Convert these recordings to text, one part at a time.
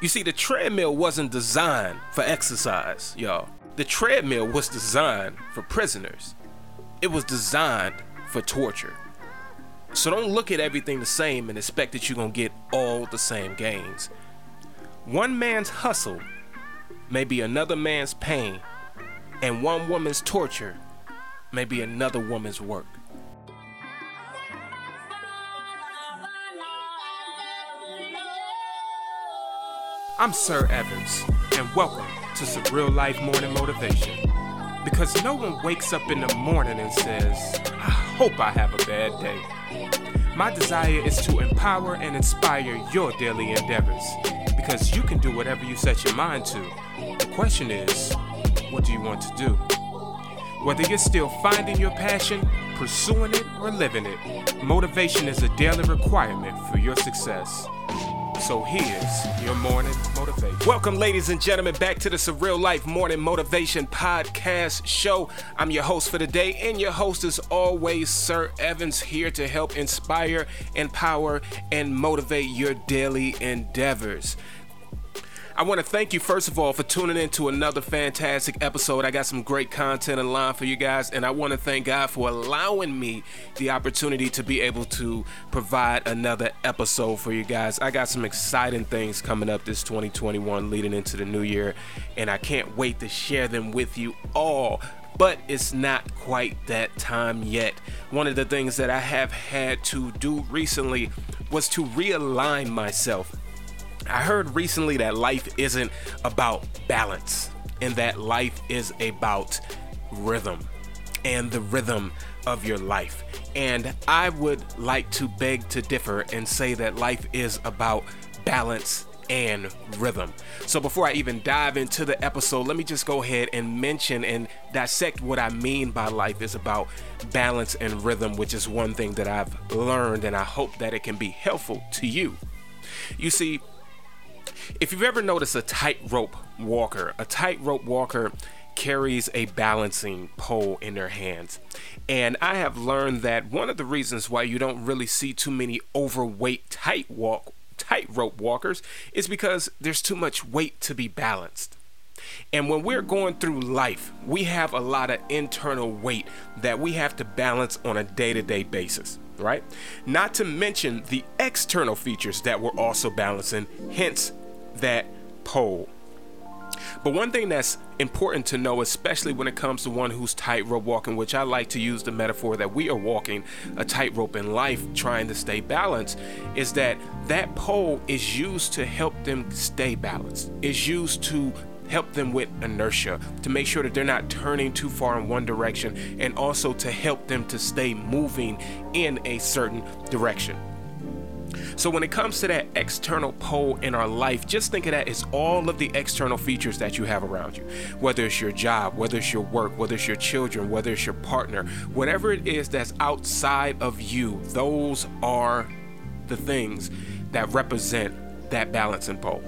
You see, the treadmill wasn't designed for exercise, y'all. The treadmill was designed for prisoners, it was designed for torture. So don't look at everything the same and expect that you're to get all the same gains. One man's hustle may be another man's pain, and one woman's torture may be another woman's work. I'm Sir Evans, and welcome to some real life morning motivation. Because no one wakes up in the morning and says, I hope I have a bad day. My desire is to empower and inspire your daily endeavors. Because you can do whatever you set your mind to. The question is, what do you want to do? Whether you're still finding your passion, pursuing it, or living it, motivation is a daily requirement for your success. So here's your morning motivation. Welcome, ladies and gentlemen, back to the Surreal Life Morning Motivation Podcast Show. I'm your host for the day, and your host is always Sir Evans here to help inspire, empower, and motivate your daily endeavors. I want to thank you, first of all, for tuning in to another fantastic episode. I got some great content in line for you guys, and I want to thank God for allowing me the opportunity to be able to provide another episode for you guys. I got some exciting things coming up this 2021 leading into the new year, and I can't wait to share them with you all but it's not quite that time yet. One of the things that I have had to do recently was to realign myself I heard recently that life isn't about balance and that life is about rhythm and the rhythm of your life. And I would like to beg to differ and say that life is about balance and rhythm. So before I even dive into the episode, let me just go ahead and mention and dissect what I mean by life is about balance and rhythm, which is one thing that I've learned and I hope that it can be helpful to you. You see, if you've ever noticed a tightrope walker, a tightrope walker carries a balancing pole in their hands. And I have learned that one of the reasons why you don't really see too many overweight tight walk tightrope walkers is because there's too much weight to be balanced. And when we're going through life, we have a lot of internal weight that we have to balance on a day to day basis, right? Not to mention the external features that we're also balancing, hence that pole. But one thing that's important to know, especially when it comes to one who's tightrope walking, which I like to use the metaphor that we are walking a tightrope in life trying to stay balanced, is that that pole is used to help them stay balanced, is used to help them with inertia, to make sure that they're not turning too far in one direction, and also to help them to stay moving in a certain direction. So when it comes to that external pole in our life, just think of that as all of the external features that you have around you. Whether it's your job, whether it's your work, whether it's your children, whether it's your partner, whatever it is that's outside of you, those are the things that represent that balancing pole.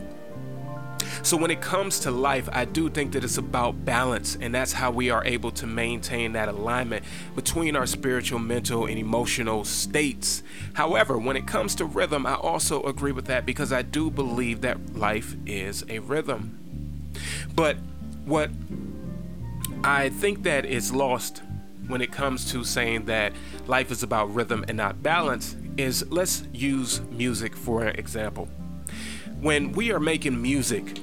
So, when it comes to life, I do think that it's about balance, and that's how we are able to maintain that alignment between our spiritual, mental, and emotional states. However, when it comes to rhythm, I also agree with that because I do believe that life is a rhythm. But what I think that is lost when it comes to saying that life is about rhythm and not balance is let's use music for an example. When we are making music,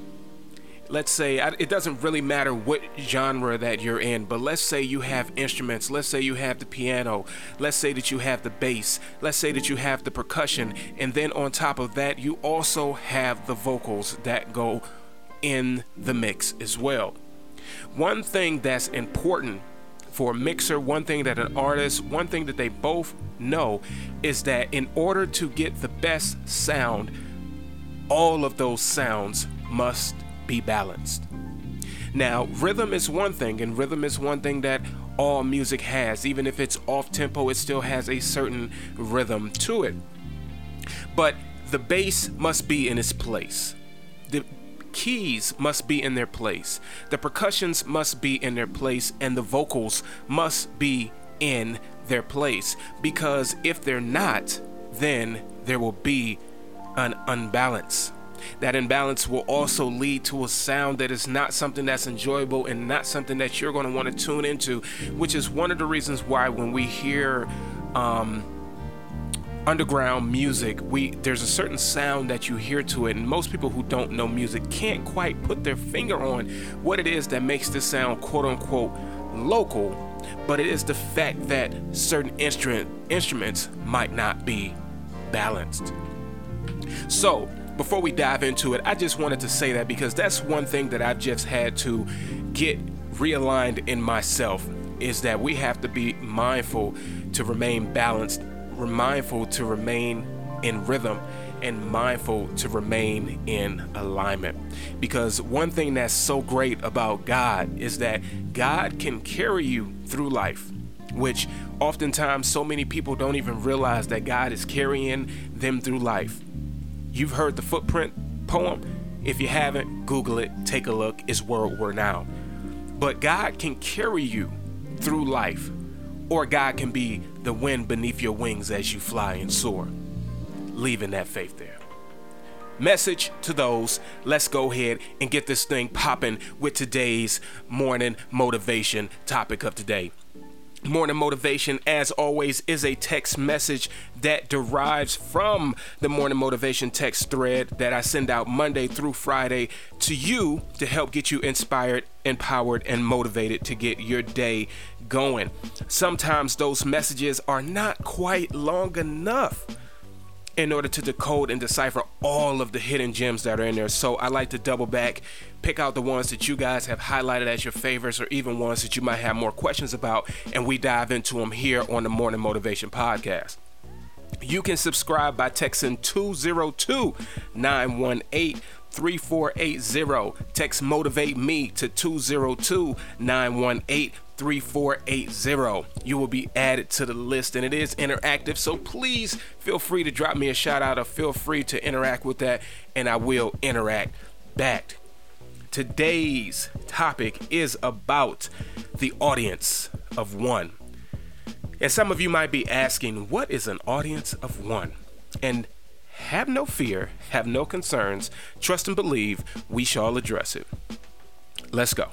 let's say it doesn't really matter what genre that you're in but let's say you have instruments let's say you have the piano let's say that you have the bass let's say that you have the percussion and then on top of that you also have the vocals that go in the mix as well. One thing that's important for a mixer one thing that an artist one thing that they both know is that in order to get the best sound all of those sounds must be balanced. Now, rhythm is one thing, and rhythm is one thing that all music has. Even if it's off tempo, it still has a certain rhythm to it. But the bass must be in its place. The keys must be in their place. The percussions must be in their place, and the vocals must be in their place. Because if they're not, then there will be an unbalance That imbalance will also lead to a sound that is not something that's enjoyable and not something that you're going to want to tune into, which is one of the reasons why when we hear um, underground music, we there's a certain sound that you hear to it, and most people who don't know music can't quite put their finger on what it is that makes this sound quote unquote local, but it is the fact that certain instrument instruments might not be balanced. So, before we dive into it, I just wanted to say that because that's one thing that I've just had to get realigned in myself is that we have to be mindful to remain balanced, mindful to remain in rhythm, and mindful to remain in alignment. Because one thing that's so great about God is that God can carry you through life, which oftentimes so many people don't even realize that God is carrying them through life. You've heard the footprint poem. If you haven't, Google it, take a look. It's World Now. But God can carry you through life, or God can be the wind beneath your wings as you fly and soar, leaving that faith there. Message to those, let's go ahead and get this thing popping with today's morning motivation topic of today. Morning Motivation, as always, is a text message that derives from the Morning Motivation text thread that I send out Monday through Friday to you to help get you inspired, empowered, and motivated to get your day going. Sometimes those messages are not quite long enough in order to decode and decipher all of the hidden gems that are in there. So I like to double back, pick out the ones that you guys have highlighted as your favorites, or even ones that you might have more questions about, and we dive into them here on the Morning Motivation Podcast. You can subscribe by texting 202 918 3480. Text Motivate Me to 202 918 3480. You will be added to the list and it is interactive. So please feel free to drop me a shout out or feel free to interact with that and I will interact back. Today's topic is about the audience of one. And some of you might be asking, what is an audience of one? And have no fear, have no concerns, trust and believe we shall address it. Let's go.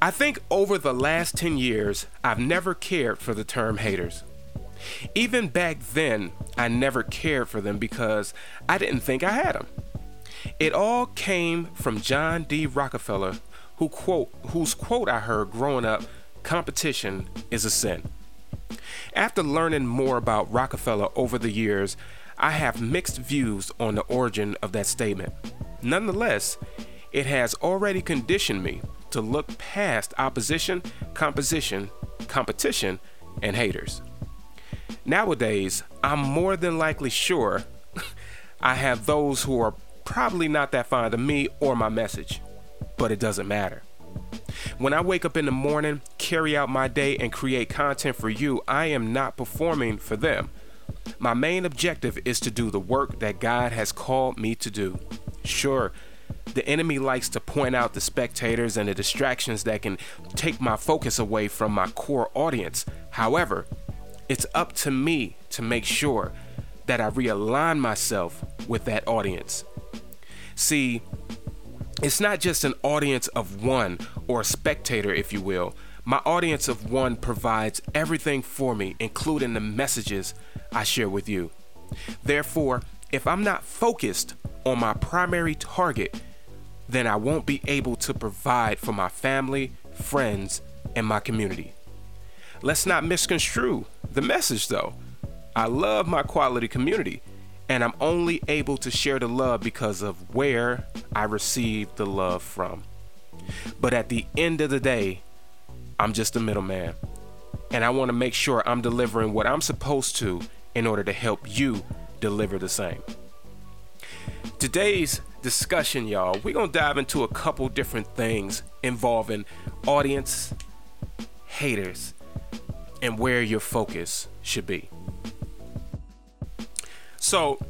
I think over the last 10 years, I've never cared for the term haters. Even back then, I never cared for them because I didn't think I had them. It all came from John D. Rockefeller, who quote, whose quote I heard growing up competition is a sin. After learning more about Rockefeller over the years, I have mixed views on the origin of that statement. Nonetheless, it has already conditioned me to look past opposition, composition, competition, and haters. Nowadays, I'm more than likely sure I have those who are probably not that fond of me or my message, but it doesn't matter. When I wake up in the morning, carry out my day, and create content for you, I am not performing for them. My main objective is to do the work that God has called me to do. Sure, the enemy likes to point out the spectators and the distractions that can take my focus away from my core audience. However, it's up to me to make sure that I realign myself with that audience. See, it's not just an audience of one or a spectator, if you will. My audience of one provides everything for me, including the messages I share with you. Therefore, if I'm not focused on my primary target, then I won't be able to provide for my family, friends, and my community. Let's not misconstrue the message though. I love my quality community, and I'm only able to share the love because of where I receive the love from. But at the end of the day, I'm just a middleman, and I want to make sure I'm delivering what I'm supposed to in order to help you deliver the same. Today's discussion, y'all, we're going to dive into a couple different things involving audience, haters, and where your focus should be. So,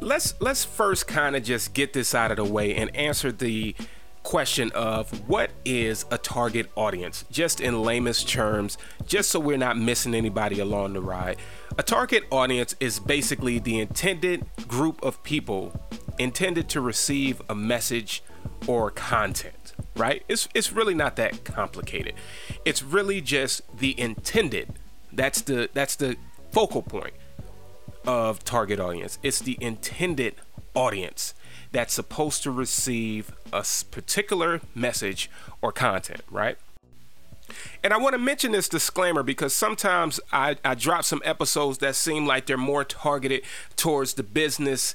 let's let's first kind of just get this out of the way and answer the question of what is a target audience, just in lamest terms, just so we're not missing anybody along the ride. A target audience is basically the intended group of people intended to receive a message or content, right? It's, it's really not that complicated. It's really just the intended. That's the that's the focal point of target audience. It's the intended audience that's supposed to receive a particular message or content, right? And I want to mention this disclaimer because sometimes I, I drop some episodes that seem like they're more targeted towards the business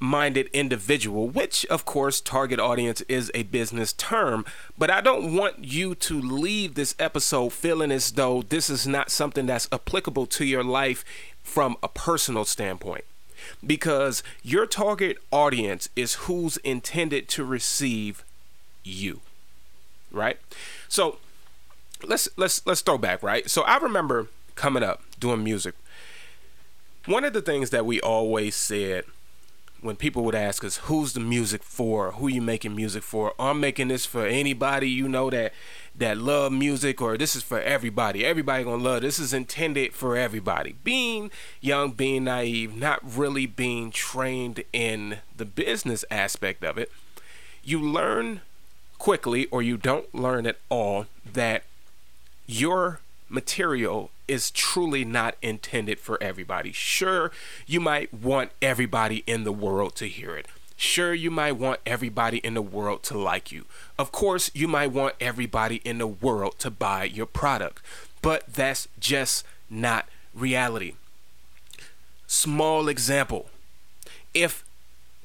minded individual, which of course, target audience is a business term. But I don't want you to leave this episode feeling as though this is not something that's applicable to your life from a personal standpoint because your target audience is who's intended to receive you right? So let's let's let's throw back right? So i remember coming up doing music. One of the things that we always said when people would ask us who's the music for? Who you making music for? I'm making this for anybody you know that that love music or this is for everybody. Everybody gonna love this is intended for everybody. Being young being naive not really being trained in the business aspect of it you learn quickly or you don't learn at all that your material is truly not intended for everybody. Sure, you might want everybody in the world to hear it. Sure, you might want everybody in the world to like you. Of course, you might want everybody in the world to buy your product. But that's just not reality. Small example. If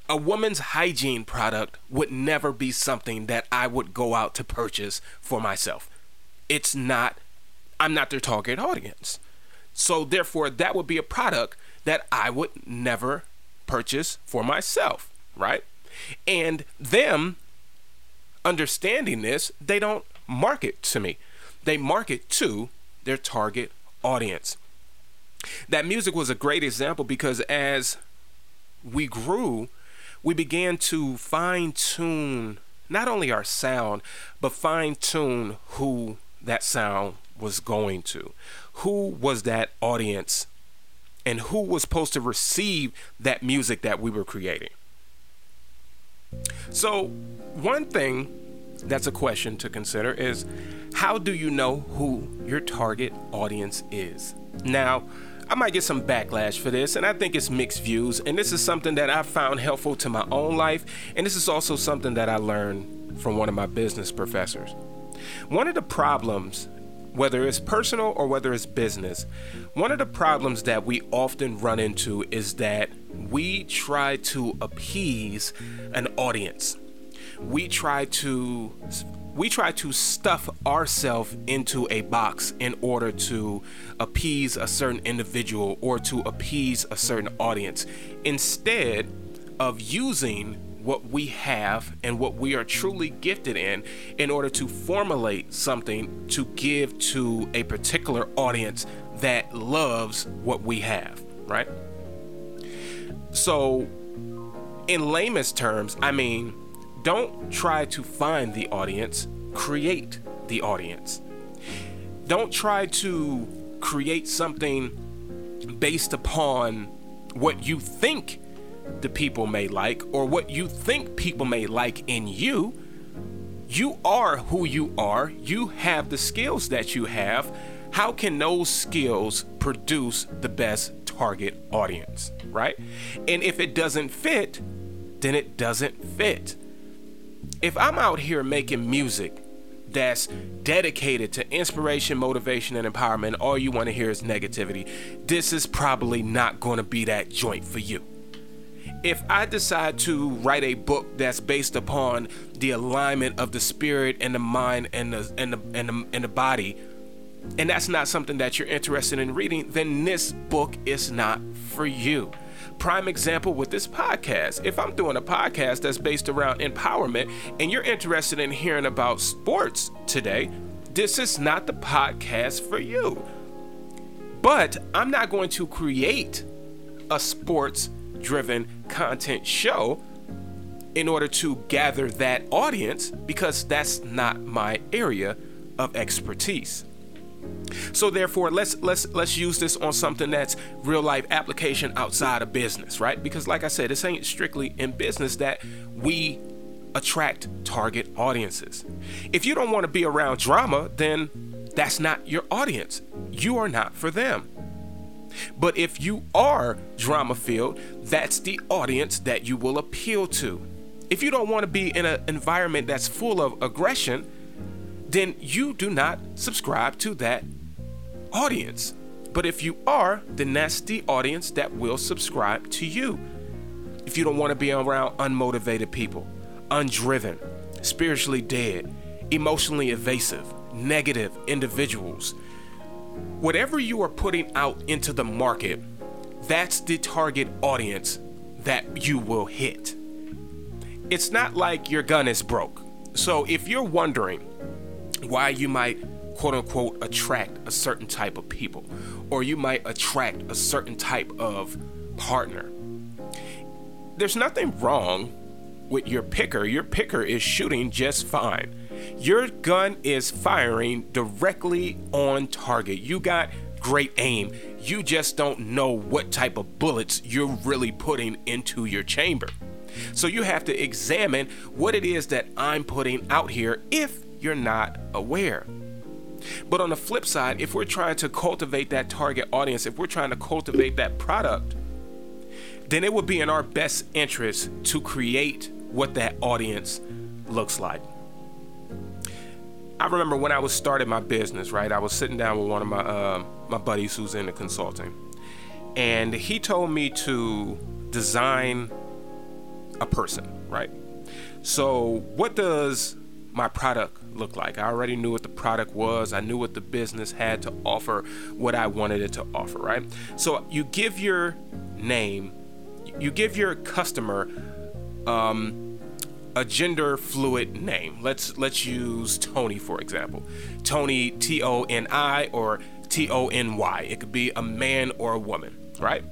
a woman's hygiene product would never be something that I would go out to purchase for myself. It's not I'm not their target audience. So therefore, that would be a product that I would never purchase for myself, right? And them understanding this, they don't market to me. They market to their target audience. That music was a great example because as we grew, we began to fine tune not only our sound, but fine tune who that sound was going to. Who was that audience and who was supposed to receive that music that we were creating? So, one thing that's a question to consider is how do you know who your target audience is? Now, I might get some backlash for this, and I think it's mixed views. And this is something that I found helpful to my own life, and this is also something that I learned from one of my business professors. One of the problems whether it's personal or whether it's business, one of the problems that we often run into is that we try to appease an audience. We try to we try to stuff ourselves into a box in order to appease a certain individual or to appease a certain audience instead of using what we have and what we are truly gifted in in order to formulate something to give to a particular audience that loves what we have, right? So, in lamest terms, I mean, don't try to find the audience, create the audience. Don't try to create something based upon what you think the people may like or what you think people may like in you. You are who you are. You have the skills that you have. How can those skills produce the best target audience, right? And if it doesn't fit, then it doesn't fit. If I'm out here making music that's dedicated to inspiration, motivation, and empowerment, all you want to hear is negativity, this is probably not going to be that joint for you if I decide to write a book that's based upon the alignment of the spirit and the mind and the and the and the, and the body, and that's not something that you're interested in reading, then this book is not for you. Prime example with this podcast. If I'm doing a podcast that's based around empowerment and you're interested in hearing about sports today, this is not the podcast for you. But I'm not going to create a sports driven content show in order to gather that audience because that's not my area of expertise. So therefore, let's let's let's use this on something that's real life application outside of business, right? Because like I said, this ain't strictly in business that we attract target audiences. If you don't want to be around drama, then that's not your audience. You are not for them. But if you are drama filled, that's the audience that you will appeal to. If you don't want to be in an environment that's full of aggression, then you do not subscribe to that audience. But if you are, then that's the audience that will subscribe to you. If you don't want to be around unmotivated people, undriven, spiritually dead, emotionally evasive, negative individuals, whatever you are putting out into the market, that's the target audience that you will hit. It's not like your gun is broke. So if you're wondering why you might quote unquote attract a certain type of people or you might attract a certain type of partner, there's nothing wrong with your picker. Your picker is shooting just fine. Your gun is firing directly on target. You got great aim. You just don't know what type of bullets you're really putting into your chamber. So you have to examine what it is that I'm putting out here if you're not aware. But on the flip side, if we're trying to cultivate that target audience, if we're trying to cultivate that product, then it would be in our best interest to create what that audience looks like. I remember when I was starting my business, right? I was sitting down with one of my uh, my buddies who's in the consulting, and he told me to design a person, right? So, what does my product look like? I already knew what the product was. I knew what the business had to offer, what I wanted it to offer, right? So, you give your name, you give your customer um, a gender fluid name. Let's let's use Tony for example. Tony T O N I or T O N Y. It could be a man or a woman, right?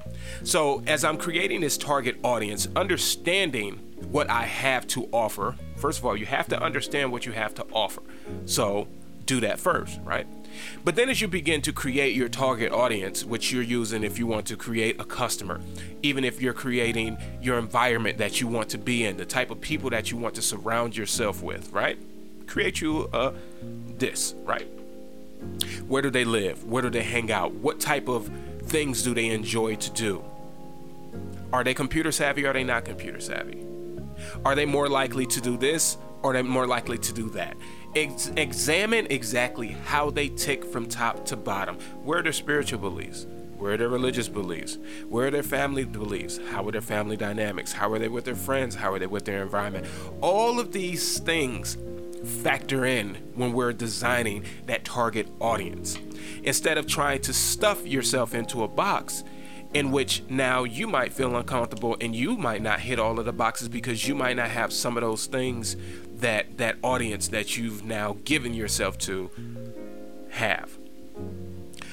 So as I'm creating this target audience, understanding what I have to offer. First of all, you have to understand what you have to offer. So do that first, right? But then as you begin to create your target audience, which you're using if you want to create a customer, even if you're creating your environment that you want to be in, the type of people that you want to surround yourself with, right? Create you a this, right? Where do they live? Where do they hang out? What type of things do they enjoy to do? Are they computer savvy or are they not computer savvy? Are they more likely to do this or are they more likely to do that? Ex- examine exactly how they tick from top to bottom. Where are their spiritual beliefs? Where are their religious beliefs? Where are their family beliefs? How are their family dynamics? How are they with their friends? How are they with their environment? All of these things factor in when we're designing that target audience. Instead of trying to stuff yourself into a box in which now you might feel uncomfortable and you might not hit all of the boxes because you might not have some of those things that that audience that you've now given yourself to have.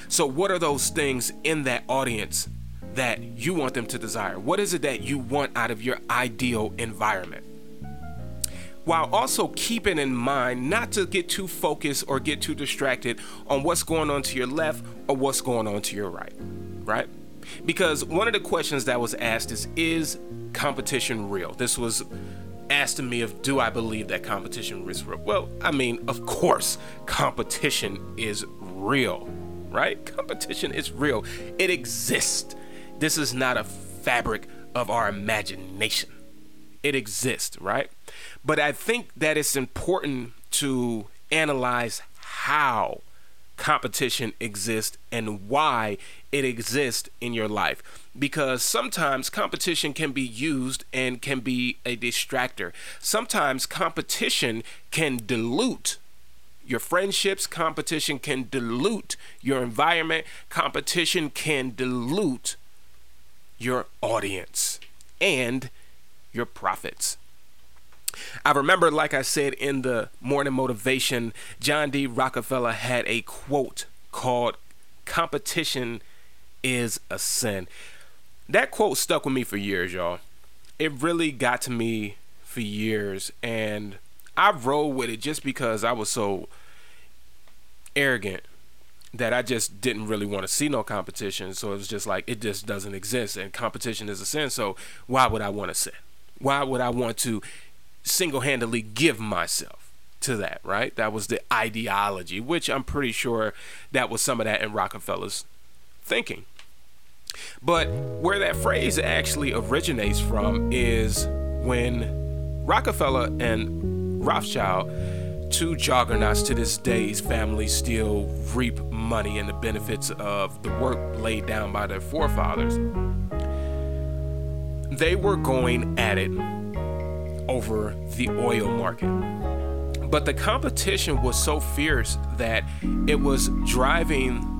So what are those things in that audience that you want them to desire? What is it that you want out of your ideal environment? While also keeping in mind not to get too focused or get too distracted on what's going on to your left or what's going on to your right, right? Because one of the questions that was asked is Is competition real? This was asking me if do I believe that competition is real. Well, I mean, of course, competition is real, right? Competition is real. It exists. This is not a fabric of our imagination. It exists, right? But I think that it's important to analyze how competition exists and why it exists in your life because sometimes competition can be used and can be a distractor. Sometimes competition can dilute your friendships, competition can dilute your environment, competition can dilute your audience and your profits. I remember, like I said in the morning motivation, John D. Rockefeller had a quote called Competition is a sin. That quote stuck with me for years, y'all. It really got to me for years, and I rolled with it just because I was so arrogant that I just didn't really want to see no competition. So it was just like it just doesn't exist, and competition is a sin. So why would I want to sin? Why would I want to single-handedly give myself to that? Right? That was the ideology, which I'm pretty sure that was some of that in Rockefeller's thinking. But where that phrase actually originates from is when Rockefeller and Rothschild two juggernauts to this day's families still reap money and the benefits of the work laid down by their forefathers. They were going at it over the oil market. But the competition was so fierce that it was driving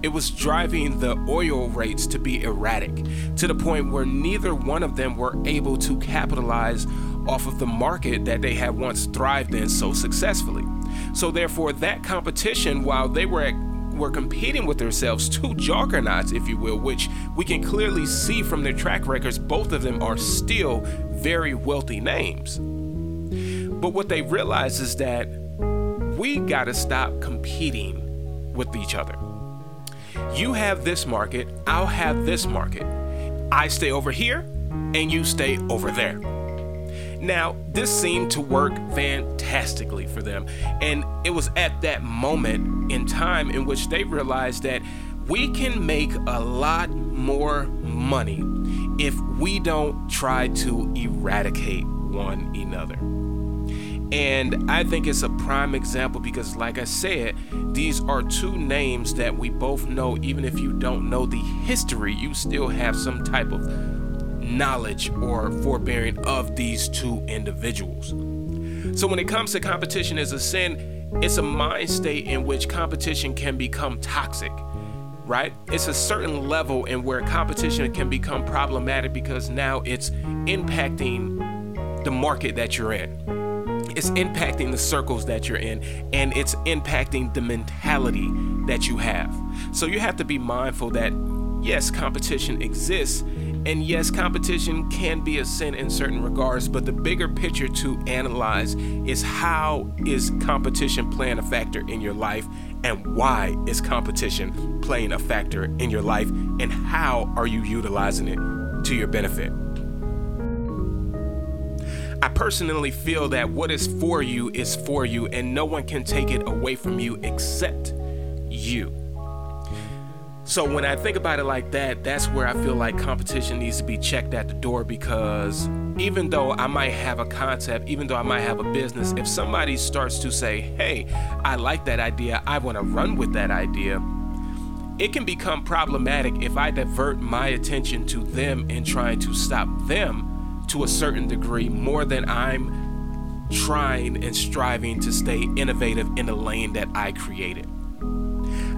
it was driving the oil rates to be erratic to the point where neither one of them were able to capitalize off of the market that they had once thrived in so successfully. So therefore that competition while they were were competing with themselves, two juggernauts, if you will, which we can clearly see from their track records, both of them are still very wealthy names. But what they realize is that we got to stop competing with each other. You have this market, I'll have this market. I stay over here, and you stay over there. Now, this seemed to work fantastically for them, and it was at that moment in time in which they realized that we can make a lot more money if we don't try to eradicate one another. And I think it's a prime example because, like I said, these are two names that we both know. Even if you don't know the history, you still have some type of knowledge or forbearing of these two individuals. So, when it comes to competition as a sin, it's a mind state in which competition can become toxic, right? It's a certain level in where competition can become problematic because now it's impacting the market that you're in it's impacting the circles that you're in and it's impacting the mentality that you have. So you have to be mindful that yes, competition exists and yes, competition can be a sin in certain regards, but the bigger picture to analyze is how is competition playing a factor in your life and why is competition playing a factor in your life and how are you utilizing it to your benefit? I personally feel that what is for you is for you, and no one can take it away from you except you. So when I think about it like that, that's where I feel like competition needs to be checked at the door because even though I might have a concept, even though I might have a business, if somebody starts to say, hey, I like that idea, I want to run with that idea, it can become problematic if I divert my attention to them and trying to stop them to a certain degree more than I'm trying and striving to stay innovative in the lane that I created.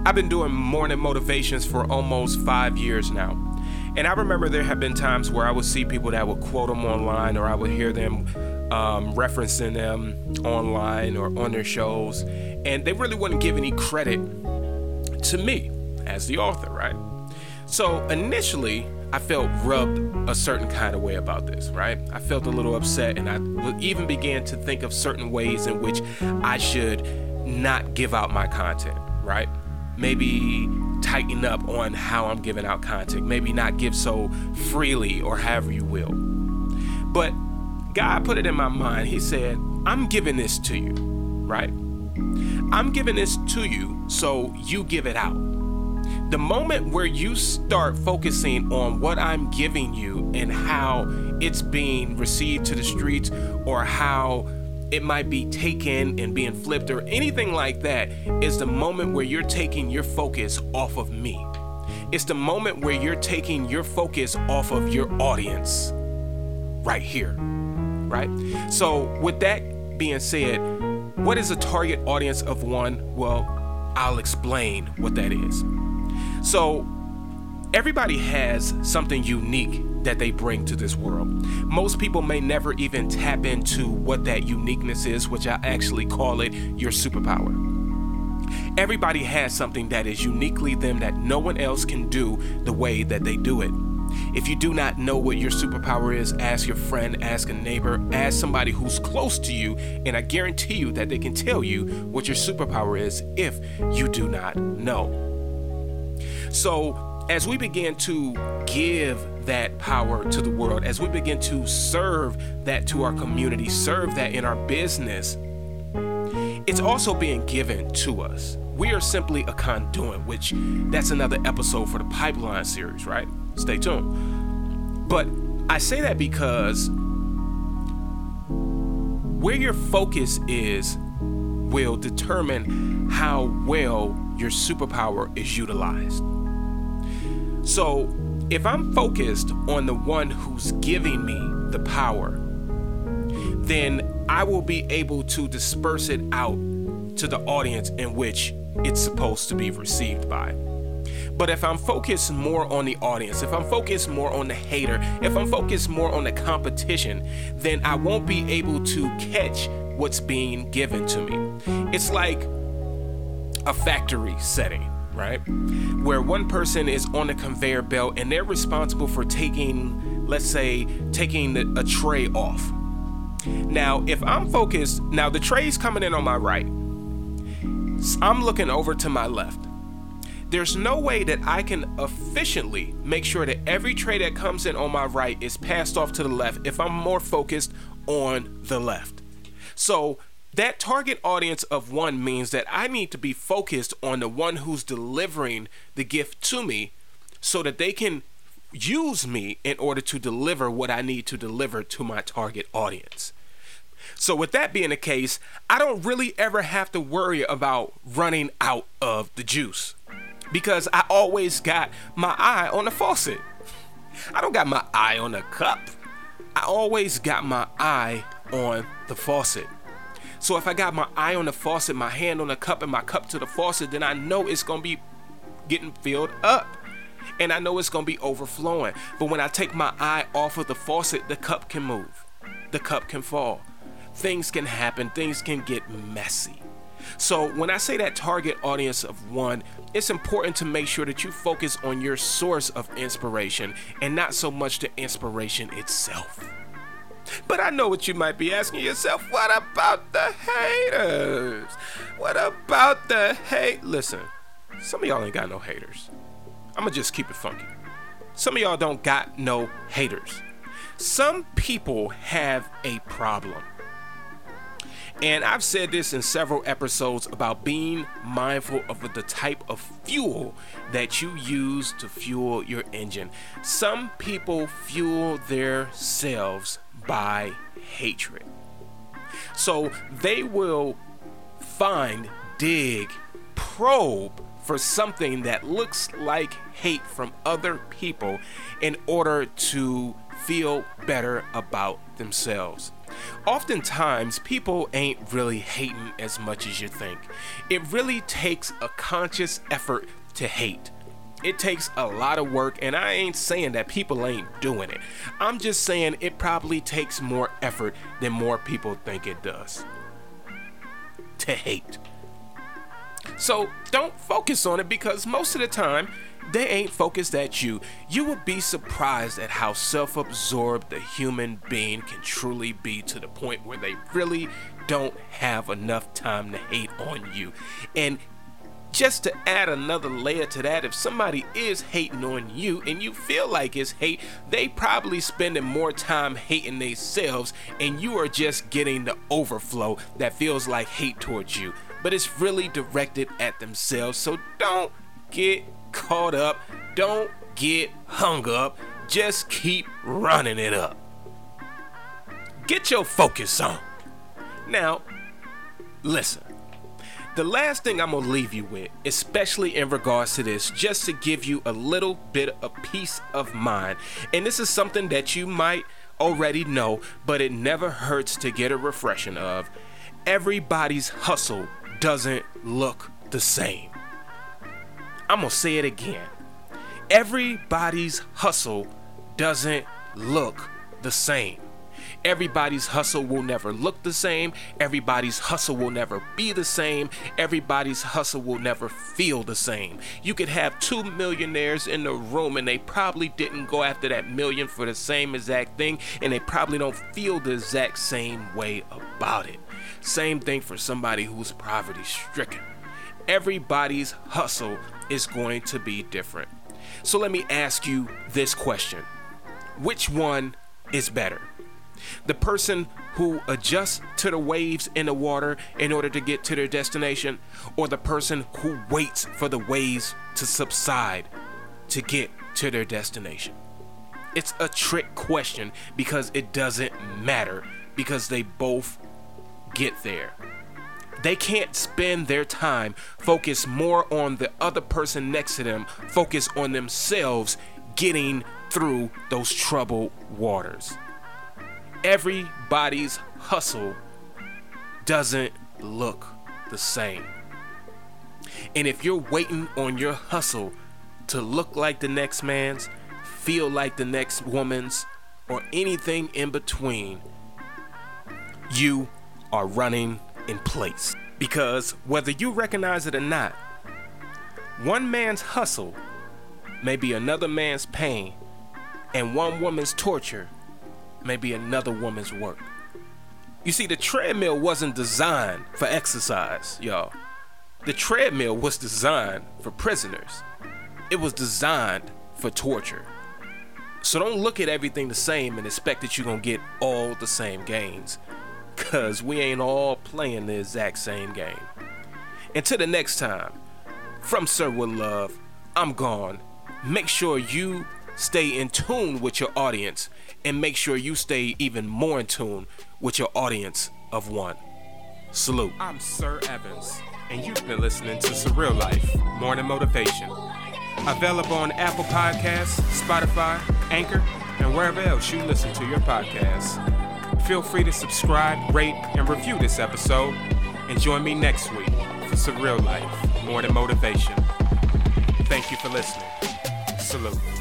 I've been doing morning motivations for almost five years now. And I remember there have been times where I would see people that would quote them online or I would hear them um, referencing them online or on their shows. And they really wouldn't give any credit to me as the author, right? So initially, I felt rubbed a certain kind of way about this, right? I felt a little upset, and I even began to think of certain ways in which I should not give out my content, right? Maybe tighten up on how I'm giving out content, maybe not give so freely or however you will. But God put it in my mind, He said, I'm giving this to you, right? I'm giving this to you so you give it out the moment where you start focusing on what I'm giving you and how it's being received to the streets or how it might be taken and being flipped or anything like that is the moment where you're taking your focus off of me. It's the moment where you're taking your focus off of your audience right here. Right? So, with that being said, what is a target audience of one? Well, I'll explain what that is. So, everybody has something unique that they bring to this world. Most people may never even tap into what that uniqueness is, which I actually call it your superpower. Everybody has something that is uniquely them that no one else can do the way that they do it. If you do not know what your superpower is, ask your friend, ask a neighbor, ask somebody who's close to you, and I guarantee you that they can tell you what your superpower is if you do not know. So, as we begin to give that power to the world, as we begin to serve that to our community, serve that in our business, it's also being given to us. We are simply a conduit, which that's another episode for the pipeline series, right? Stay tuned. But I say that because where your focus is will determine how well your superpower is utilized. So, if I'm focused on the one who's giving me the power, then I will be able to disperse it out to the audience in which it's supposed to be received by. But if I'm focused more on the audience, if I'm focused more on the hater, if I'm focused more on the competition, then I won't be able to catch what's being given to me. It's like a factory setting right? Where one person is on a conveyor belt and they're responsible for taking, let's say, taking a tray off. Now, if I'm focused, now the tray's coming in on my right. I'm looking over to my left. There's no way that I can efficiently make sure that every tray that comes in on my right is passed off to the left if I'm more focused on the left. So that target audience of one means that I need to be focused on the one who's delivering the gift to me so that they can use me in order to deliver what I need to deliver to my target audience. So, with that being the case, I don't really ever have to worry about running out of the juice because I always got my eye on the faucet. I don't got my eye on the cup. I always got my eye on the faucet. So if I got my eye on the faucet, my hand on the cup, and my cup to the faucet, then I know it's gonna be getting filled up. And I know it's gonna be overflowing. But when I take my eye off of the faucet, the cup can move, the cup can fall. Things can happen, things can get messy. So, when I say that target audience of one, it's important to make sure that you focus on your source of inspiration and not so much the inspiration itself. But I know what you might be asking yourself. What about the haters? What about the hate? Listen, some of y'all ain't got no haters. I'ma just keep it funky. Some of y'all don't got no haters. Some people have a problem. And I've said this in several episodes about being mindful of the type of fuel that you use to fuel your engine. Some people fuel their selves by hatred. So they will find, dig, probe for something that looks like hate from other people in order to feel better about themselves. Oftentimes, people ain't really hating as much as you think. It really takes a conscious effort to hate. It takes a lot of work, and I ain't saying that people ain't doing it. I'm just saying it probably takes more effort than more people think it does to hate. So don't focus on it because most of the time, they ain't focused at you. You would be surprised at how self absorbed the human being can truly be to the point where they really don't have enough time to hate on you. And just to add another layer to that, if somebody is hating on you and you feel like it's hate, they probably spending more time hating themselves and you are just getting the overflow that feels like hate towards you. But it's really directed at themselves. So don't get caught up. Don't get hung up. Just keep running it up. Get your focus on. Now, listen. The last thing I'm gonna leave you with, especially in regards to this, just to give you a little bit of peace of mind, and this is something that you might already know, but it never hurts to get a refreshing of. Everybody's hustle doesn't look the same. I'm gonna say it again. Everybody's hustle doesn't look the same. Everybody's hustle will never look the same. Everybody's hustle will never be the same. Everybody's hustle will never feel the same. You could have two millionaires in the room and they probably didn't go after that million for the same exact thing and they probably don't feel the exact same way about it. Same thing for somebody who's poverty stricken. Everybody's hustle is going to be different. So let me ask you this question Which one is better? The person who adjusts to the waves in the water in order to get to their destination, or the person who waits for the waves to subside to get to their destination? It's a trick question because it doesn't matter because they both get there. They can't spend their time focus more on the other person next to them, focus on themselves getting through those troubled waters everybody's hustle doesn't look the same. And if you're waiting on your hustle to look like the next man's, feel like the next woman's, or anything in between, you are running in place. Because whether you recognize it or not, one man's hustle may be another man's pain, and one woman's torture may be another woman's work. You see, the treadmill wasn't designed for exercise, y'all. The treadmill was designed for prisoners, it was designed for torture. So don't look at everything the same and expect that you're gonna get all the same gains. Cause we ain't all playing the exact same game. Until the next time, from Sir with Love, I'm gone. Make sure you stay in tune with your audience and make sure you stay even more in tune with your audience of one. Salute. I'm Sir Evans, and you've been listening to Surreal Life Morning Motivation. Available on Apple Podcasts, Spotify, Anchor, and wherever else you listen to your podcasts. Feel free to subscribe, rate, and review this episode, and join me next week for Surreal Life Morning Motivation. Thank you for listening. Salute.